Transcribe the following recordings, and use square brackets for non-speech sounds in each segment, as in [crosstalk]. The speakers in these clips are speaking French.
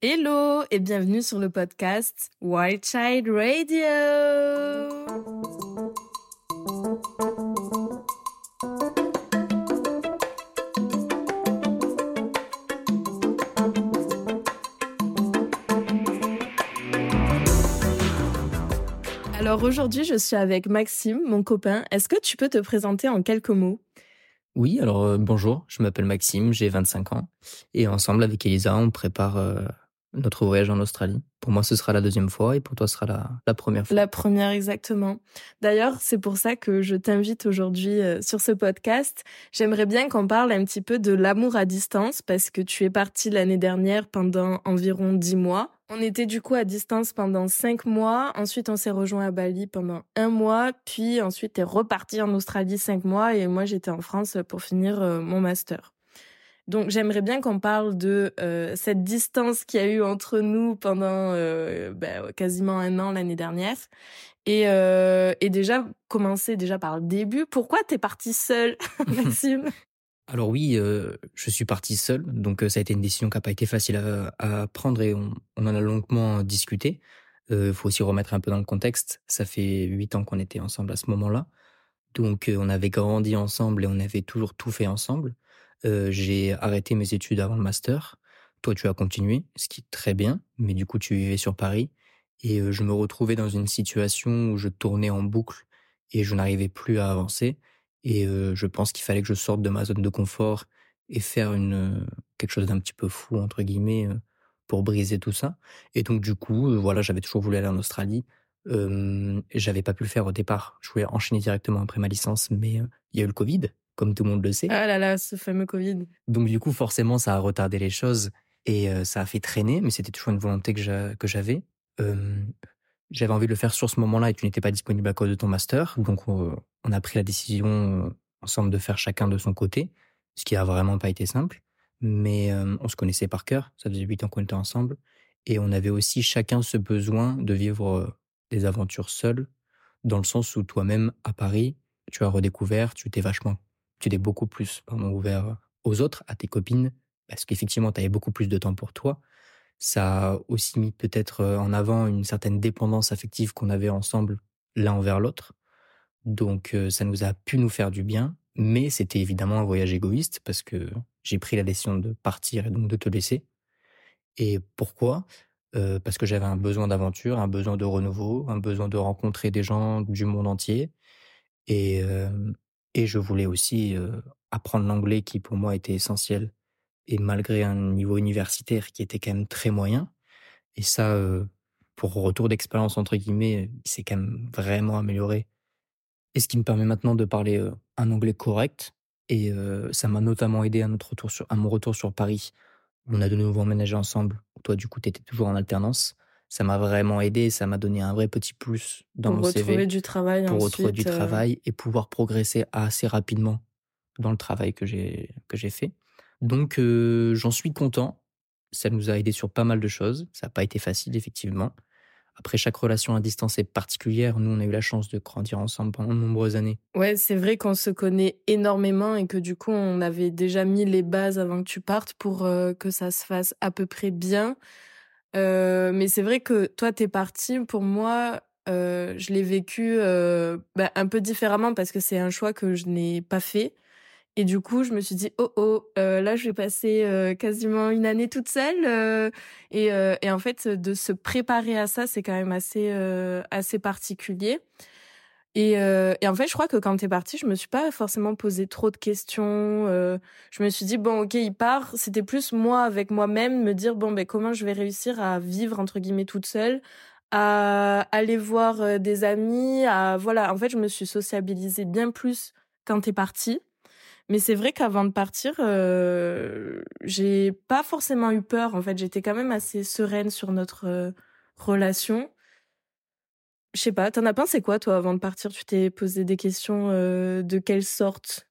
Hello et bienvenue sur le podcast White Child Radio. Alors aujourd'hui, je suis avec Maxime, mon copain. Est-ce que tu peux te présenter en quelques mots? Oui, alors euh, bonjour, je m'appelle Maxime, j'ai 25 ans. Et ensemble avec Elisa, on prépare euh, notre voyage en Australie. Pour moi, ce sera la deuxième fois et pour toi, ce sera la, la première fois. La première, exactement. D'ailleurs, c'est pour ça que je t'invite aujourd'hui euh, sur ce podcast. J'aimerais bien qu'on parle un petit peu de l'amour à distance parce que tu es partie l'année dernière pendant environ dix mois. On était du coup à distance pendant cinq mois. Ensuite, on s'est rejoint à Bali pendant un mois. Puis ensuite, t'es reparti en Australie cinq mois et moi, j'étais en France pour finir euh, mon master. Donc j'aimerais bien qu'on parle de euh, cette distance qu'il y a eu entre nous pendant euh, ben, quasiment un an l'année dernière. Et, euh, et déjà commencer déjà par le début. Pourquoi t'es partie seule, [laughs] Maxime? Alors oui, je suis parti seul, donc ça a été une décision qui n'a pas été facile à, prendre et on, en a longuement discuté. Il faut aussi remettre un peu dans le contexte. Ça fait huit ans qu'on était ensemble à ce moment-là, donc on avait grandi ensemble et on avait toujours tout fait ensemble. J'ai arrêté mes études avant le master. Toi, tu as continué, ce qui est très bien, mais du coup, tu vivais sur Paris. Et je me retrouvais dans une situation où je tournais en boucle et je n'arrivais plus à avancer. Et je pense qu'il fallait que je sorte de ma zone de confort et faire une quelque chose d'un petit peu fou entre guillemets pour briser tout ça. Et donc du coup, voilà, j'avais toujours voulu aller en Australie. J'avais pas pu le faire au départ. Je voulais enchaîner directement après ma licence, mais il y a eu le Covid comme tout le monde le sait. Ah là là, ce fameux Covid. Donc du coup, forcément, ça a retardé les choses et euh, ça a fait traîner, mais c'était toujours une volonté que j'avais. Euh, j'avais envie de le faire sur ce moment-là et tu n'étais pas disponible à cause de ton master. Donc on, on a pris la décision euh, ensemble de faire chacun de son côté, ce qui a vraiment pas été simple. Mais euh, on se connaissait par cœur, ça faisait huit ans qu'on était ensemble. Et on avait aussi chacun ce besoin de vivre euh, des aventures seules, dans le sens où toi-même, à Paris, tu as redécouvert, tu t'es vachement tu t'es beaucoup plus ouvert aux autres, à tes copines, parce qu'effectivement, tu avais beaucoup plus de temps pour toi. Ça a aussi mis peut-être euh, en avant une certaine dépendance affective qu'on avait ensemble l'un envers l'autre. Donc euh, ça nous a pu nous faire du bien, mais c'était évidemment un voyage égoïste parce que j'ai pris la décision de partir et donc de te laisser. Et pourquoi? Euh, Parce que j'avais un besoin d'aventure, un besoin de renouveau, un besoin de rencontrer des gens du monde entier. Et, et je voulais aussi apprendre l'anglais qui pour moi était essentiel. Et malgré un niveau universitaire qui était quand même très moyen, et ça, pour retour d'expérience entre guillemets, c'est quand même vraiment amélioré. Et ce qui me permet maintenant de parler un anglais correct. Et ça m'a notamment aidé à notre retour à mon retour sur Paris. On a de nouveau emménagé ensemble. Toi, du coup, tu étais toujours en alternance ça m'a vraiment aidé, ça m'a donné un vrai petit plus dans pour mon CV. retrouver du travail pour ensuite, retrouver du euh, travail et pouvoir progresser assez rapidement dans le travail que j'ai que j'ai fait. Donc euh, j'en suis content. Ça nous a aidé sur pas mal de choses. Ça n'a pas été facile effectivement. Après chaque relation à distance est particulière. Nous on a eu la chance de grandir ensemble pendant de nombreuses années. Ouais, c'est vrai qu'on se connaît énormément et que du coup on avait déjà mis les bases avant que tu partes pour euh, que ça se fasse à peu près bien. Euh, mais c'est vrai que toi, t'es parti. Pour moi, euh, je l'ai vécu euh, bah, un peu différemment parce que c'est un choix que je n'ai pas fait. Et du coup, je me suis dit, oh oh, là, je vais passer quasiment une année toute seule. et, et en fait, de se préparer à ça, c'est quand même assez assez particulier. Et, euh, et en fait, je crois que quand t'es parti, je me suis pas forcément posé trop de questions. Euh, je me suis dit bon, ok, il part. C'était plus moi avec moi-même me dire bon, ben comment je vais réussir à vivre entre guillemets toute seule, à aller voir euh, des amis, voilà. En fait, je me suis sociabilisée bien plus quand t'es parti. Mais c'est vrai qu'avant de partir, euh, j'ai pas forcément eu peur. En fait, j'étais quand même assez sereine sur notre relation. Je sais pas, t'en as pensé quoi toi avant de partir? Tu t'es posé des questions euh, de quelle sorte?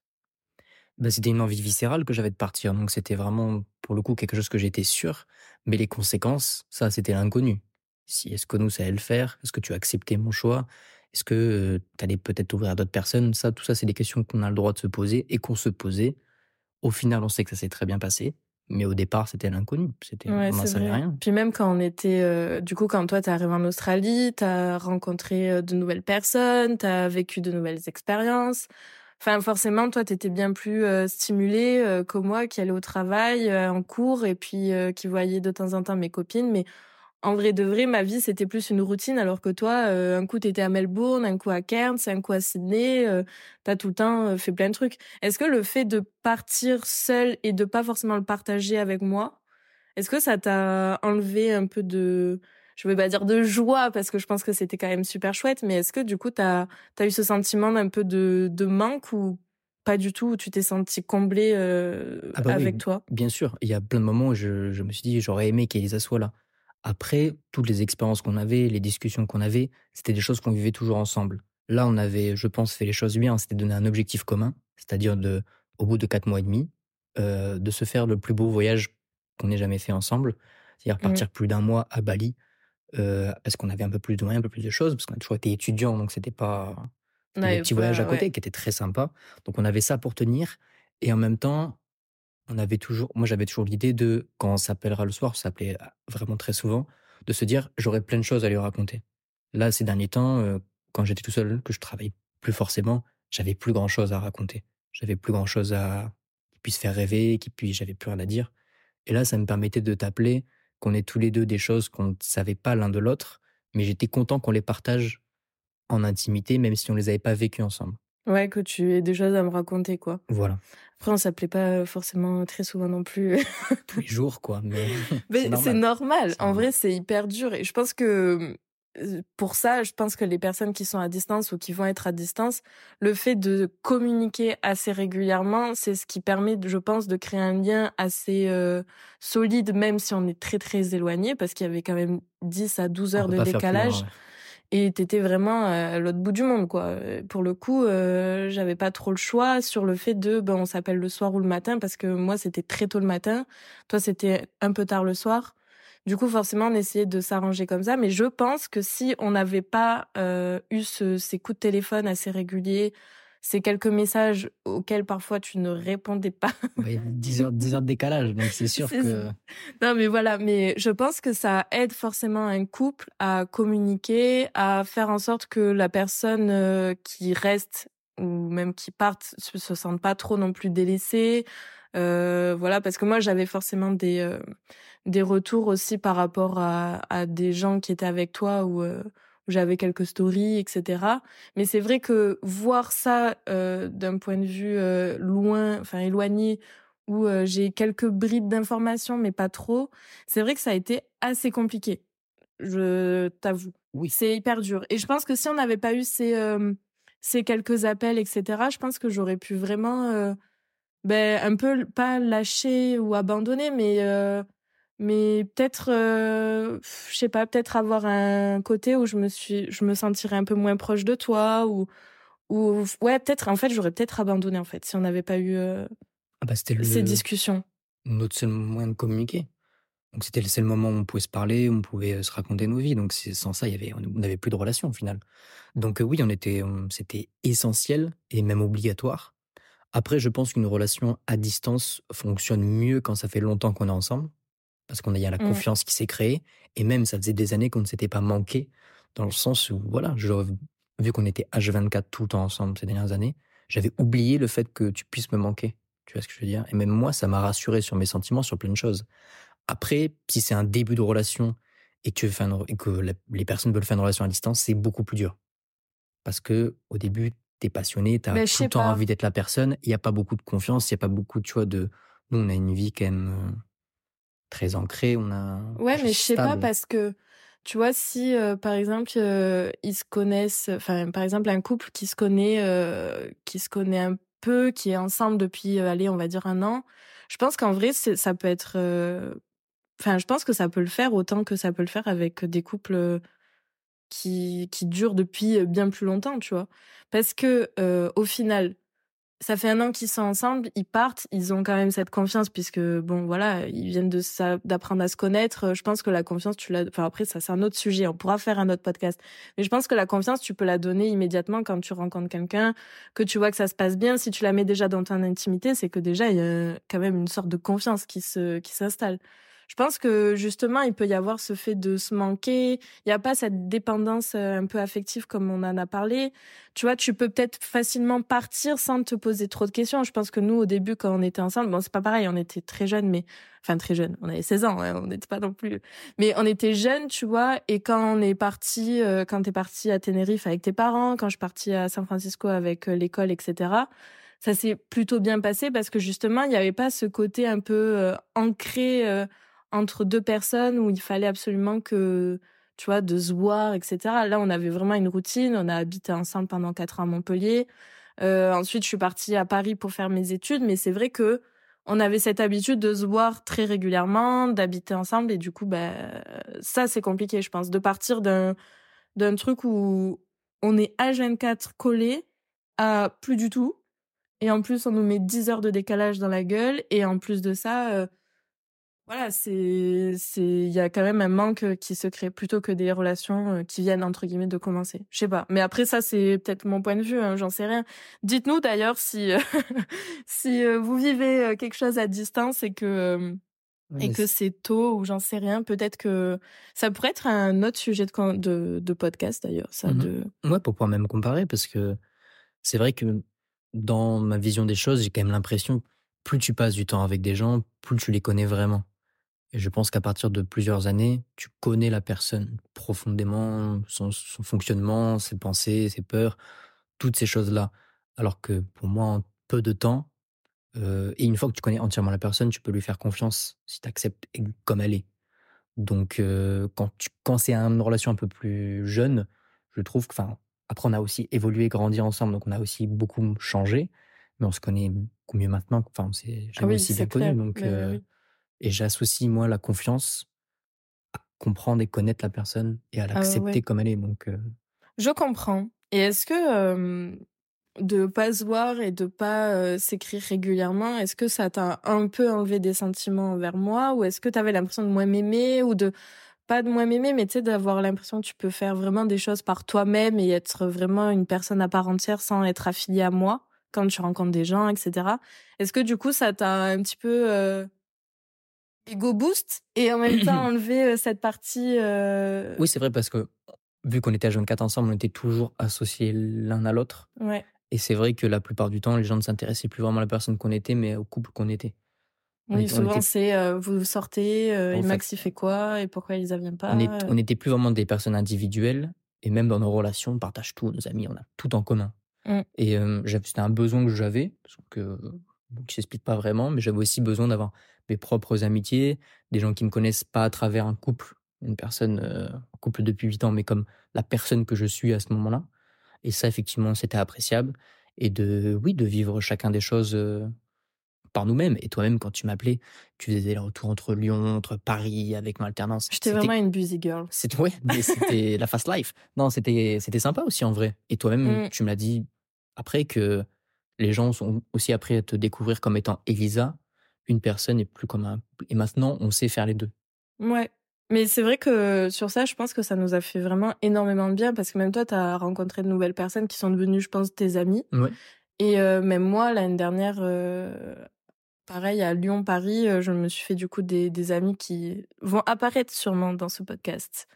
Ben, c'était une envie viscérale que j'avais de partir. Donc c'était vraiment pour le coup quelque chose que j'étais sûr. Mais les conséquences, ça c'était l'inconnu. Si est-ce que nous ça allait le faire? Est-ce que tu as accepté mon choix? Est-ce que euh, tu allais peut-être ouvrir à d'autres personnes? Ça, tout ça, c'est des questions qu'on a le droit de se poser et qu'on se posait. Au final, on sait que ça s'est très bien passé. Mais au départ, c'était l'inconnu. C'était, on n'en savait rien. Puis même quand on était, euh, du coup, quand toi, t'es arrivé en Australie, t'as rencontré euh, de nouvelles personnes, t'as vécu de nouvelles expériences. Enfin, forcément, toi, t'étais bien plus euh, stimulé que moi, qui allait au travail, en cours, et puis qui voyait de temps en temps mes copines. Mais en vrai de vrai, ma vie, c'était plus une routine, alors que toi, euh, un coup, t'étais à Melbourne, un coup à Cairns, un coup à Sydney, euh, t'as tout le temps euh, fait plein de trucs. Est-ce que le fait de partir seul et de pas forcément le partager avec moi, est-ce que ça t'a enlevé un peu de, je vais pas dire de joie, parce que je pense que c'était quand même super chouette, mais est-ce que du coup, t'as as eu ce sentiment d'un peu de, de manque ou pas du tout, où tu t'es senti comblé ah bah avec toi? Bien sûr, il y a plein de moments où je, je me suis dit, j'aurais aimé qu'Elisa soit là. Après, toutes les expériences qu'on avait, les discussions qu'on avait, c'était des choses qu'on vivait toujours ensemble. Là, on avait, je pense, fait les choses bien. C'était donner un objectif commun, c'est-à-dire de, au bout de quatre mois et demi, euh, de se faire le plus beau voyage qu'on ait jamais fait ensemble, c'est-à-dire mmh. partir plus d'un mois à Bali, euh, parce qu'on avait un peu plus de moyens, un peu plus de choses, parce qu'on a toujours été étudiants, donc c'était pas un petit voyage à côté qui était très sympa. Donc on avait ça pour tenir, et en même temps, on avait toujours, moi j'avais toujours l'idée de, quand on s'appellera le soir, ça s'appelait vraiment très souvent, de se dire j'aurais plein de choses à lui raconter. Là, ces derniers temps, euh, quand j'étais tout seul, que je travaillais plus forcément, j'avais plus grand chose à raconter. J'avais plus grand chose à qui puisse faire rêver, qui puisse, j'avais plus rien à dire. Et là, ça me permettait de t'appeler, qu'on ait tous les deux des choses qu'on ne savait pas l'un de l'autre, mais j'étais content qu'on les partage en intimité, même si on les avait pas vécues ensemble. Ouais, que tu aies des choses à me raconter, quoi. Voilà. Après, on s'appelait pas forcément très souvent non plus. [laughs] Tous les jours, quoi. Mais, [laughs] mais c'est normal. En vrai, c'est hyper dur. Et je pense que euh, pour ça, je pense que les personnes qui sont à distance ou qui vont être à distance, le fait de communiquer assez régulièrement, c'est ce qui permet, je pense, de créer un lien assez euh, solide, même si on est très très éloigné, parce qu'il y avait quand même 10 à 12 heures de décalage et t'étais vraiment à l'autre bout du monde quoi. Pour le coup euh, j'avais pas trop le choix sur le fait de ben on s'appelle le soir ou le matin parce que moi c'était très tôt le matin. Toi c'était un peu tard le soir. Du coup forcément on essayait de s'arranger comme ça. Mais je pense que si on n'avait pas euh, eu ce, ces coups de téléphone assez réguliers ces quelques messages auxquels parfois tu ne répondais pas. [laughs] Oui, 10 heures, 10 heures de décalage, donc c'est sûr que... Non, mais voilà, mais je pense que ça aide forcément un couple à communiquer, à faire en sorte que la personne euh, qui reste ou même qui parte se, se sente pas trop non plus délaissée. Euh, voilà, parce que moi j'avais forcément des euh, des retours aussi par rapport à, à des gens qui étaient avec toi ou j'avais quelques stories, etc. Mais c'est vrai que voir ça euh, d'un point de vue euh, loin, enfin éloigné, où euh, j'ai quelques bribes d'informations, mais pas trop, c'est vrai que ça a été assez compliqué. Je t'avoue. Oui. C'est hyper dur. Et je pense que si on n'avait pas eu ces, ces quelques appels, etc., je pense que j'aurais pu vraiment, ben, un peu pas lâcher ou abandonner, mais mais peut-être euh, je sais pas peut-être avoir un côté où je me suis je me sentirais un peu moins proche de toi ou ou ouais peut-être en fait j'aurais peut-être abandonné en fait si on n'avait pas eu euh, ah bah, ces discussions. notre seul moyen de communiquer. Donc c'était le seul moment où on pouvait se parler où on pouvait euh, se raconter nos vies. Donc sans ça il y avait on n'avait plus de relation au final. Donc oui on était c'était essentiel et même obligatoire. Après je pense qu'une relation à distance fonctionne mieux quand ça fait longtemps qu'on est ensemble parce qu'on a y a la mmh. confiance qui s'est créée et même ça faisait des années qu'on ne s'était pas manqué dans le sens où voilà, je, vu qu'on était H24 tout le temps ensemble ces dernières années, j'avais oublié le fait que tu puisses me manquer. Tu vois ce que je veux dire? Et même moi, ça m'a rassuré sur mes sentiments, sur plein de choses. Après, si c'est un début de relation et que, tu veux et que les personnes veulent faire une relation à distance, c'est beaucoup plus dur. Parce que au début, tu es passionné, tu as tout le temps envie d'être la personne, il n'y a pas beaucoup de confiance, il n'y a pas beaucoup, tu vois, de... Nous, on a une vie quand même euh, très ancré, on a. Ouais, mais je sais pas parce que tu vois si euh, par exemple euh, ils se connaissent, enfin par exemple un couple qui se connaît, euh, qui se connaît un peu, qui est ensemble depuis allez on va dire un an, je pense qu'en vrai ça peut être, enfin je pense que ça peut le faire autant que ça peut le faire avec des couples qui qui durent depuis bien plus longtemps, tu vois, parce que au final ça fait un an qu'ils sont ensemble, ils partent, ils ont quand même cette confiance puisque bon voilà, ils viennent de d'apprendre à se connaître. Je pense que la confiance tu l'as enfin après ça c'est un autre sujet, on pourra faire un autre podcast. Mais je pense que la confiance tu peux la donner immédiatement quand tu rencontres quelqu'un, que tu vois que ça se passe bien, si tu la mets déjà dans ton intimité, c'est que déjà il y a quand même une sorte de confiance qui se qui s'installe je pense que justement, il peut y avoir ce fait de se manquer. Il n'y a pas cette dépendance euh, un peu affective comme on en a parlé. Tu vois, tu peux peut-être facilement partir sans te poser trop de questions. Je pense que nous, au début, quand on était ensemble, bon, c'est pas pareil, on était très jeunes, mais enfin très jeunes. On avait 16 ans, hein, on n'était pas non plus. Mais on était jeunes, tu vois. Et quand on est parti, euh, quand t'es parti à Tenerife avec tes parents, quand je suis partie à San Francisco avec euh, l'école, etc ça s'est plutôt bien passé parce que justement, il n'y avait pas ce côté un peu ancré entre deux personnes où il fallait absolument que, tu vois, de se voir, etc. Là, on avait vraiment une routine. On a habité ensemble pendant quatre ans à Montpellier. Euh, ensuite, je suis partie à Paris pour faire mes études, mais c'est vrai que on avait cette habitude de se voir très régulièrement, d'habiter ensemble, et du coup, bah, ça, c'est compliqué, je pense, de partir d'un d'un truc où on est H24 collé à plus du tout, et en plus, on nous met 10 heures de décalage dans la gueule, et en plus de ça, euh, voilà, c'est c'est il y a quand même un manque euh, qui se crée plutôt que des relations euh, qui viennent entre guillemets de commencer. Je sais pas, mais après ça c'est peut-être mon point de vue, hein, j'en sais rien. Dites-nous d'ailleurs si euh, [laughs] si vous vivez quelque chose à distance et que et que c'est tôt ou j'en sais rien, peut-être que ça pourrait être un autre sujet de de, de podcast d'ailleurs, ça mmh de Ouais, pour pouvoir même comparer parce que c'est vrai que dans ma vision des choses, j'ai quand même l'impression plus tu passes du temps avec des gens, plus tu les connais vraiment. Et je pense qu'à partir de plusieurs années, tu connais la personne profondément, son, fonctionnement, ses pensées, ses peurs, toutes ces choses-là. Alors que pour moi, en peu de temps, euh, et une fois que tu connais entièrement la personne, tu peux lui faire confiance si tu acceptes comme elle est. Donc, euh, quand, tu, quand c'est une relation un peu plus jeune, je trouve que, enfin, après, on a aussi évolué, grandi ensemble, donc on a aussi beaucoup changé, mais on se connaît beaucoup mieux maintenant. Enfin, c'est jamais ah aussi bien connu. Donc, euh, et j'associe, moi, la confiance à comprendre et connaître la personne et à ah l'accepter comme elle est. Donc, euh Je comprends. Et est-ce que de pas se voir et de pas s'écrire régulièrement, est-ce que ça t'a un peu enlevé des sentiments envers moi ou est-ce que tu avais l'impression de moins m'aimer ou de pas de moins m'aimer mais tu sais d'avoir l'impression que tu peux faire vraiment des choses par toi-même et être vraiment une personne à part entière sans être affiliée à moi quand tu rencontres des gens etc. Est-ce que du coup ça t'a un petit peu ego boost et en même temps [clears throat] enlever euh, cette partie. Euh, oui, c'est vrai parce que vu qu'on était à Jeune 4 ensemble, on était toujours associés l'un à l'autre. Ouais. Et c'est vrai que la plupart du temps, les gens ne s'intéressaient plus vraiment à la personne qu'on était, mais au couple qu'on était. oui, souvent c'est euh, vous sortez, et Max il fait quoi et pourquoi Elisa vient pas. On n'était plus vraiment des personnes individuelles et même dans nos relations, on partage tout, nos amis, on a tout en commun. Mmh. Et c'était un besoin que j'avais, parce que qui s'explique pas vraiment, mais j'avais aussi besoin d'avoir mes propres amitiés, des gens qui me connaissent pas à travers un couple, une personne euh, en couple depuis 8 ans, mais comme la personne que je suis à ce moment-là. Et ça, effectivement, c'était appréciable. Et de, oui, de vivre chacun des choses euh, par nous-mêmes. Et toi-même, quand tu m'appelais, tu faisais les retours entre Lyon, entre Paris, avec ma alternance. J'étais vraiment une busy girl. C'était, ouais, mais c'était [laughs] la fast life. Non, c'était, c'était sympa aussi, en vrai. Et toi-même, mm. tu me l'as dit après que les gens sont aussi appris à te découvrir comme étant Elisa, une personne et plus comme un. Et maintenant, on sait faire les deux. Ouais. Mais c'est vrai que sur ça, je pense que ça nous a fait vraiment énormément de bien parce que même toi, tu as rencontré de nouvelles personnes qui sont devenues, je pense, tes amis. Ouais. Et euh, même moi, l'année dernière, euh, pareil, à Lyon, Paris, euh, je me suis fait du coup des, des amis qui vont apparaître sûrement dans ce podcast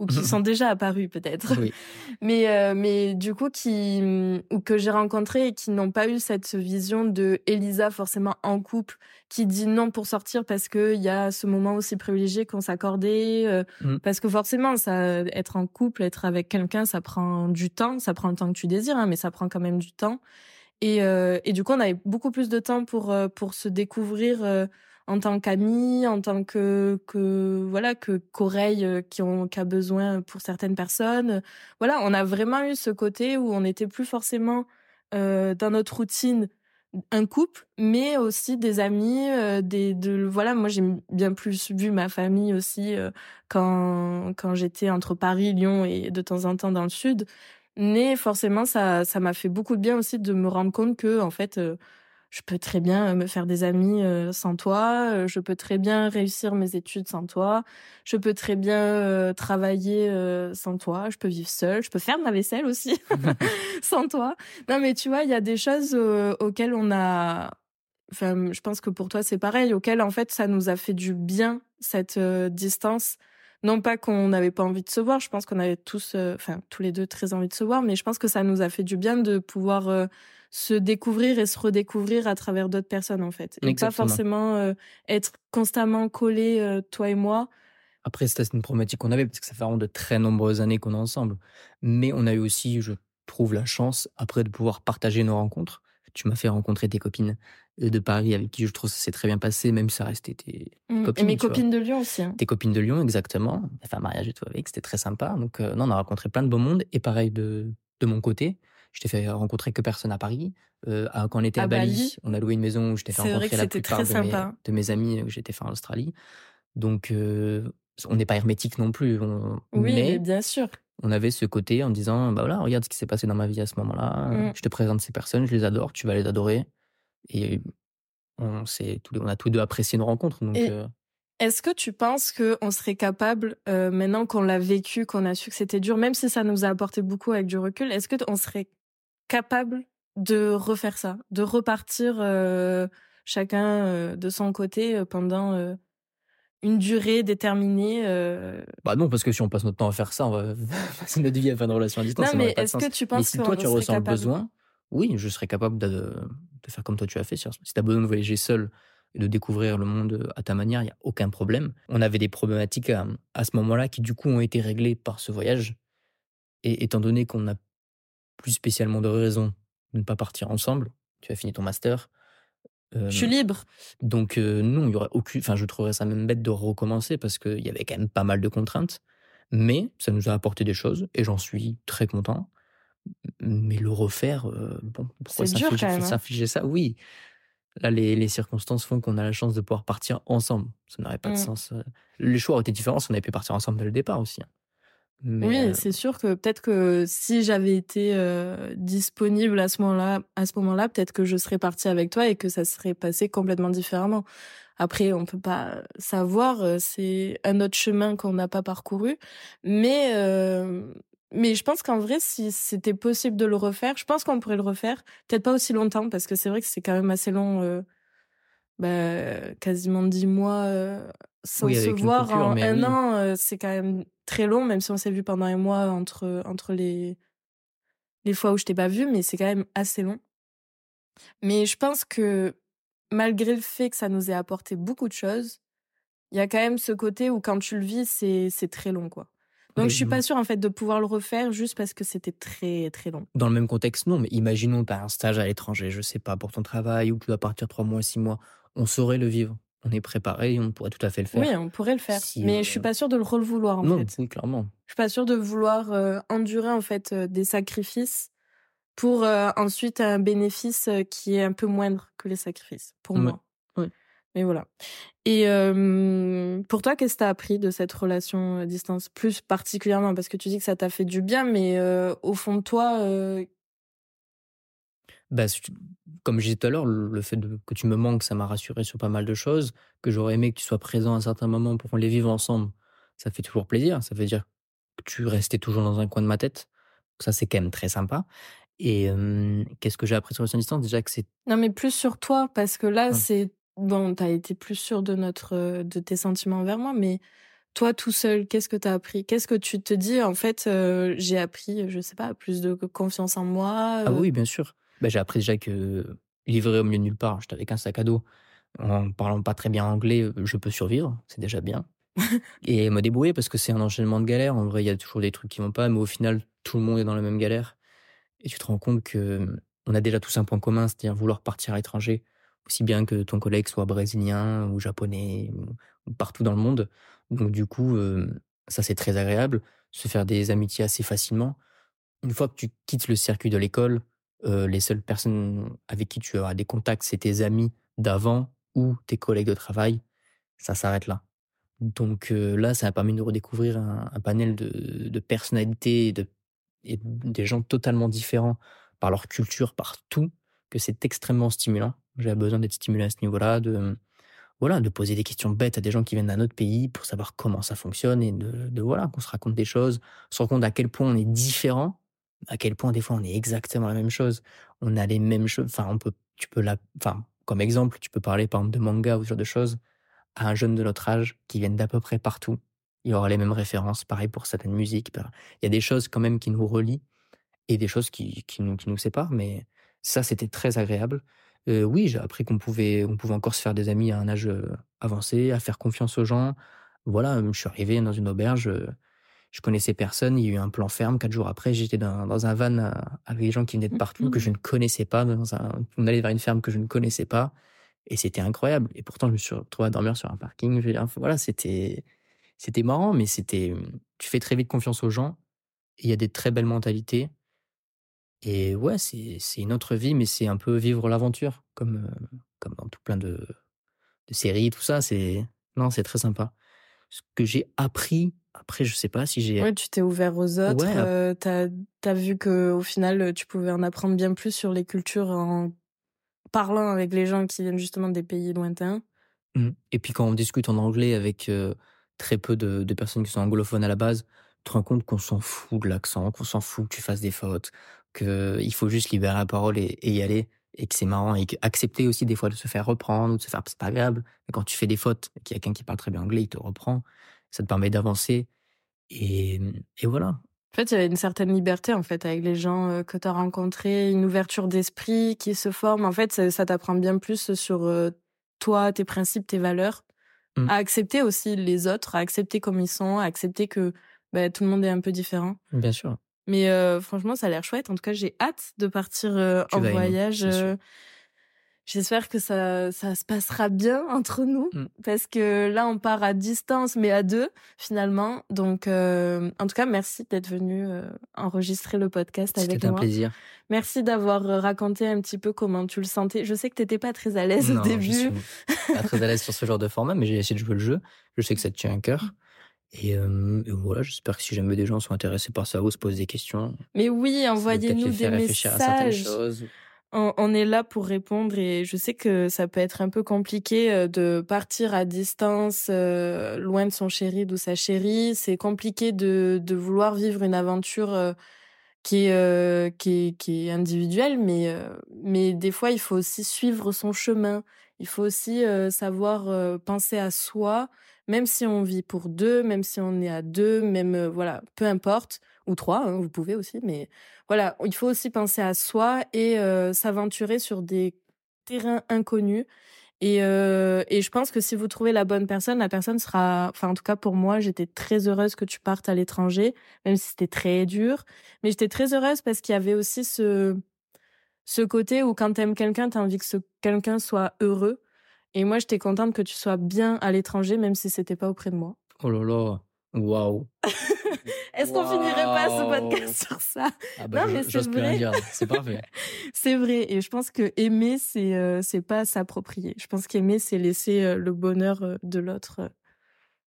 ou qui [laughs] sont déjà apparus peut-être. [laughs] Mais euh, mais du coup qui ou que j'ai rencontré et qui n'ont pas eu cette vision de Elisa forcément en couple qui dit non pour sortir parce que il y a ce moment aussi privilégié qu'on s'accordait euh, mm. parce que forcément ça être en couple, être avec quelqu'un, ça prend du temps, ça prend le temps que tu désires hein, mais ça prend quand même du temps. Et euh, et du coup on avait beaucoup plus de temps pour pour se découvrir en tant qu'ami, en tant que que voilà que qu'oreille euh, qui ont qui a besoin pour certaines personnes. Voilà, on a vraiment eu ce côté où on n'était plus forcément euh, dans notre routine un couple, mais aussi des amis, euh, des de voilà. Moi, j'ai bien plus vu ma famille aussi quand quand j'étais entre Paris, Lyon et de temps en temps dans le sud. Mais forcément, ça, ça m'a fait beaucoup de bien aussi de me rendre compte que, en fait, je peux très bien me faire des amis euh, sans toi, euh, je peux très bien réussir mes études sans toi, je peux très bien travailler sans toi, je peux vivre seule, je peux faire ma vaisselle aussi [laughs] [laughs] sans toi. Non, mais tu vois, il y a des choses auxquelles on a, enfin, je pense que pour toi c'est pareil, auxquelles en fait ça nous a fait du bien cette distance non pas qu'on n'avait pas envie de se voir, je pense qu'on avait tous, euh, enfin tous les deux très envie de se voir, mais je pense que ça nous a fait du bien de pouvoir euh, se découvrir et se redécouvrir à travers d'autres personnes en fait, et pas forcément euh, être constamment collés toi et moi. Après, c'était une problématique qu'on avait parce que ça fait vraiment de très nombreuses années qu'on est ensemble, mais on a eu aussi, je trouve, la chance après de pouvoir partager nos rencontres. Tu m'as fait rencontrer tes copines de Paris avec qui je trouve que ça s'est très bien passé, même si ça restait tes mmh. copines. Et mes copines de Lyon aussi. Hein. Tes copines de Lyon, exactement. On a fait un mariage et tout avec, c'était très sympa. Donc, euh, non, on a rencontré plein de beaux mondes. Et pareil de, de mon côté, je t'ai fait rencontrer que personne à Paris. Euh, quand on était à, Bali, on a loué une maison où je t'ai fait rencontrer la plupart de mes, de mes, amis que j'étais fait en Australie. Donc, euh, on n'est pas hermétique non plus. oui, mais bien sûr. On avait ce côté en disant, bah voilà, regarde ce qui s'est passé dans ma vie à ce moment-là. Mmh. Je te présente ces personnes, je les adore, tu vas les adorer. Et on, on a tous deux apprécié nos rencontres. Donc, euh Est-ce que tu penses qu'on serait capable, euh, maintenant qu'on l'a vécu, qu'on a su que c'était dur, même si ça nous a apporté beaucoup avec du recul, est-ce qu'on serait capable de refaire ça, de repartir euh, chacun de son côté pendant une durée déterminée Bah non, parce que si on passe notre temps à faire ça, on va [laughs] passer notre vie à faire une relation à distance. Non, mais est-ce que tu penses que si toi tu ressens le besoin, oui, je serais capable de, de faire comme toi tu as fait. Si tu as besoin de voyager seul et de découvrir le monde à ta manière, il n'y a aucun problème. On avait des problématiques à, à ce moment-là qui du coup ont été réglées par ce voyage. Et étant donné qu'on n'a plus spécialement de raison de ne pas partir ensemble, tu as fini ton master. je suis libre. Donc non, il y aurait aucune. Enfin, je trouverais ça même bête de recommencer parce qu'il y avait quand même pas mal de contraintes. Mais ça nous a apporté des choses et j'en suis très content. Mais le refaire, euh, bon, pourquoi hein. s'infliger ça? Oui. Là, les, les circonstances font qu'on a la chance de pouvoir partir ensemble. Ça n'aurait pas de mmh. sens. Euh. Les choix auraient été différents si on avait pu partir ensemble dès le départ aussi. Hein. Oui, euh c'est sûr que peut-être que si j'avais été disponible à ce moment-là, à ce moment-là, peut-être que je serais partie avec toi et que ça serait passé complètement différemment. Après, on peut pas savoir, c'est un autre chemin qu'on n'a pas parcouru, mais mais je pense qu'en vrai, si c'était possible de le refaire, je pense qu'on pourrait le refaire. Peut-être pas aussi longtemps, parce que c'est vrai que c'est quand même assez long, euh, bah, quasiment dix mois sans se voir en un an. Euh, c'est quand même très long, même si on s'est vu pendant un mois entre, entre les, les fois où je t'ai pas vu, mais c'est quand même assez long. Mais je pense que malgré le fait que ça nous ait apporté beaucoup de choses, il y a quand même ce côté où quand tu le vis, c'est très long, quoi. Donc je suis pas sûre en fait de pouvoir le refaire juste parce que c'était très très long. Dans le même contexte, non, mais imaginons tu as un stage à l'étranger, je sais pas, pour ton travail ou tu dois partir trois mois, six mois, on saurait le vivre. On est préparé, on pourrait tout à fait le faire. Oui, on pourrait le faire, mais je suis pas sûre de le revouloir en non, fait. Oui, clairement. Je suis pas sûre de vouloir euh, endurer en fait euh, des sacrifices pour euh, ensuite un bénéfice qui est un peu moindre que les sacrifices pour moi. Mais voilà. Et pour toi, qu'est-ce que tu as appris de cette relation à distance? Plus particulièrement, parce que tu dis que ça t'a fait du bien, mais au fond de toi... Bah, comme je disais tout à l'heure, le fait que tu me manques, ça m'a rassuré sur pas mal de choses, que j'aurais aimé que tu sois présent à un certain moment pour qu'on les vive ensemble. Ça fait toujours plaisir, ça veut dire que tu restais toujours dans un coin de ma tête. Ça, c'est quand même très sympa. Et qu'est-ce que j'ai appris sur à distance? Déjà que c'est... Non, mais plus sur toi, parce que là, c'est bon, t'as été plus sûr de notre, de tes sentiments envers moi, mais toi tout seul, qu'est-ce que t'as appris? Qu'est-ce que tu te dis? En fait, euh, j'ai appris, je sais pas, plus de confiance en moi. Ah oui, bien sûr. Bah, j'ai appris déjà que livré au milieu de nulle part, j'étais avec un sac à dos, en parlant pas très bien anglais, je peux survivre, c'est déjà bien. [laughs] et me débrouiller parce que c'est un enchaînement de galères. En vrai, il y a toujours des trucs qui vont pas, mais au final, tout le monde est dans la même galère. Et tu te rends compte que on a déjà tous un point commun, c'est-à-dire vouloir partir à l'étranger aussi bien que ton collègue soit brésilien ou japonais ou, partout dans le monde. Donc du coup, ça c'est très agréable, se faire des amitiés assez facilement. Une fois que tu quittes le circuit de l'école, les seules personnes avec qui tu auras des contacts, c'est tes amis d'avant ou tes collègues de travail. Ça s'arrête là. Donc là, ça a permis de redécouvrir un, panel de, personnalités, de et des gens totalement différents par leur culture, par tout, que c'est extrêmement stimulant. J'avais besoin d'être stimulé à ce niveau-là, de voilà, de poser des questions bêtes à des gens qui viennent d'un autre pays pour savoir comment ça fonctionne et de, voilà, qu'on se raconte des choses, se rendre compte à quel point on est différent, à quel point des fois on est exactement la même chose, on a les mêmes choses, enfin on peut, tu peux enfin comme exemple, tu peux parler par exemple de manga ou ce genre de choses à un jeune de notre âge qui viennent d'à peu près partout. Il y aura les mêmes références, pareil pour certaines musiques. Il y a des choses quand même qui nous relient et des choses qui, qui, nous, qui nous séparent, mais ça c'était très agréable. Euh, oui, j'ai appris qu'on pouvait, on pouvait encore se faire des amis à un âge euh, avancé, à faire confiance aux gens. Voilà, je suis arrivé dans une auberge, euh, je connaissais personne, il y a eu un plan ferme. Quatre jours après, j'étais dans, dans, un van avec des gens qui venaient de partout, que je mmh. ne connaissais pas. Dans un, on allait vers une ferme que je ne connaissais pas. Et c'était incroyable. Et pourtant, je me suis retrouvé à dormir sur un parking. Voilà, c'était, c'était marrant, mais c'était, tu fais très vite confiance aux gens. Il y a des très belles mentalités. Et ouais, c'est une autre vie, mais c'est un peu vivre l'aventure, comme, euh, comme dans tout plein de, de séries, tout ça. C'est non, c'est très sympa. Ce que j'ai appris, après, je sais pas si j'ai. Ouais, tu t'es ouvert aux autres. Ouais, euh, t'as as vu que au final, tu pouvais en apprendre bien plus sur les cultures en parlant avec les gens qui viennent justement des pays lointains. Mmh. Et puis quand on discute en anglais avec euh, très peu de, de, personnes qui sont anglophones à la base, tu te rends compte qu'on s'en fout de l'accent, qu'on s'en fout que tu fasses des fautes, qu'il faut juste libérer la parole et, y aller et que c'est marrant et accepter aussi des fois de se faire reprendre ou de se faire c'est pas agréable mais quand tu fais des fautes et qu'il y a quelqu'un qui parle très bien anglais il te reprend ça te permet d'avancer et, et voilà en fait il y avait une certaine liberté en fait avec les gens que tu as rencontrés une ouverture d'esprit qui se forme en fait ça, t'apprend bien plus sur toi tes principes tes valeurs mmh. à accepter aussi les autres à accepter comme ils sont à accepter que bah, tout le monde est un peu différent bien sûr mais euh, franchement, ça a l'air chouette. En tout cas, j'ai hâte de partir euh, en voyage. Euh, j'espère que ça, ça se passera bien entre nous mmh. parce que là, on part à distance, mais à deux finalement. Donc, en tout cas, merci d'être venu enregistrer le podcast avec moi. C'était un plaisir. Merci d'avoir raconté un petit peu comment tu le sentais. Je sais que tu n'étais pas très à l'aise au début. Je suis pas très à l'aise sur ce genre de format, mais j'ai essayé de jouer le jeu. Je sais que ça te tient à cœur. Et, voilà, j'espère que si jamais des gens sont intéressés par ça ou se posent des questions. Mais oui, envoyez-nous des messages. On, est là pour répondre et je sais que ça peut être un peu compliqué de partir à distance, loin de son chéri, ou sa chérie. C'est compliqué de, de vouloir vivre une aventure qui est, qui est, qui est individuelle, mais, mais des fois, il faut aussi suivre son chemin. Il faut aussi savoir penser à soi même si on vit pour deux, même si on est à deux, même euh, voilà, peu importe, ou trois, hein, vous pouvez aussi, mais voilà, il faut aussi penser à soi et euh, s'aventurer sur des terrains inconnus. Et, euh, et je pense que si vous trouvez la bonne personne, la personne sera, enfin en tout cas pour moi, j'étais très heureuse que tu partes à l'étranger, même si c'était très dur. Mais j'étais très heureuse parce qu'il y avait aussi ce ce côté où quand t'aimes quelqu'un, t'as envie que ce quelqu'un soit heureux. Et moi, j'étais contente que tu sois bien à l'étranger, même si c'était pas auprès de moi. Oh là là, waouh. [laughs] Est-ce qu'on finirait pas ce podcast sur ça? Ah bah, Non, mais c'est vrai. C'est parfait. [laughs] c'est vrai, et je pense que aimer, c'est euh, c'est pas s'approprier. Je pense qu'aimer, c'est laisser euh, le bonheur euh, de l'autre.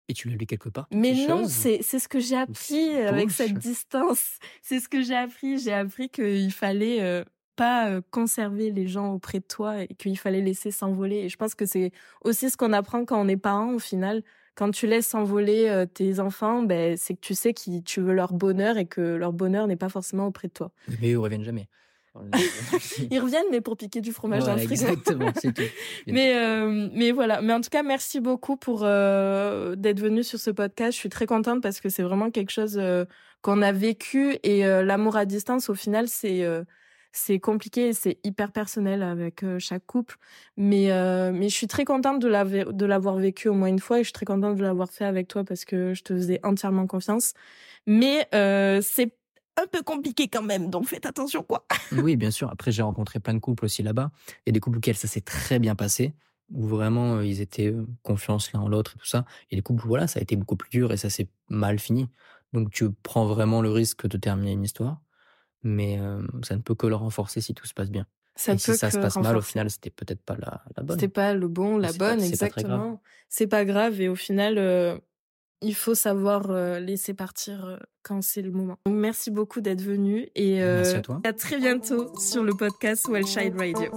Et tu l'as lu quelque part Mais non, c'est c'est ce que j'ai appris avec cette distance. C'est ce que j'ai appris. J'ai appris qu'il fallait pas conserver les gens auprès de toi et qu'il fallait laisser s'envoler. Et je pense que c'est aussi ce qu'on apprend quand on est parent au final. Quand tu laisses s'envoler tes enfants, ben, c'est que tu sais que tu veux leur bonheur et que leur bonheur n'est pas forcément auprès de toi. Mais ils reviennent jamais. [laughs] ils reviennent, mais pour piquer du fromage dans le frigo. Exactement, c'est tout. [laughs] mais, mais voilà. Mais en tout cas, merci beaucoup pour d'être venu sur ce podcast. Je suis très contente parce que c'est vraiment quelque chose qu'on a vécu et l'amour à distance, au final, c'est c'est compliqué et c'est hyper personnel avec euh, chaque couple. Mais, euh, mais je suis très contente de l'avoir vécu au moins une fois et je suis très contente de l'avoir fait avec toi parce que je te faisais entièrement confiance. Mais euh, c'est un peu compliqué quand même, donc faites attention quoi. [laughs] oui, bien sûr. Après, j'ai rencontré plein de couples aussi là-bas. A des couples auxquels ça s'est très bien passé, où vraiment ils étaient confiance l'un en l'autre et tout ça. Et les couples, voilà, ça a été beaucoup plus dur et ça s'est mal fini. Donc tu prends vraiment le risque de terminer une histoire mais ça ne peut que le renforcer si tout se passe bien. Ça et si ça se passe mal, au final, c'était peut-être pas la, la bonne. C'était pas le bon, la bonne, exactement. C'est pas grave. Et au final, il faut savoir laisser partir quand c'est le moment. Donc, merci beaucoup d'être venu et merci à, toi. à très bientôt sur le podcast Well Child Radio.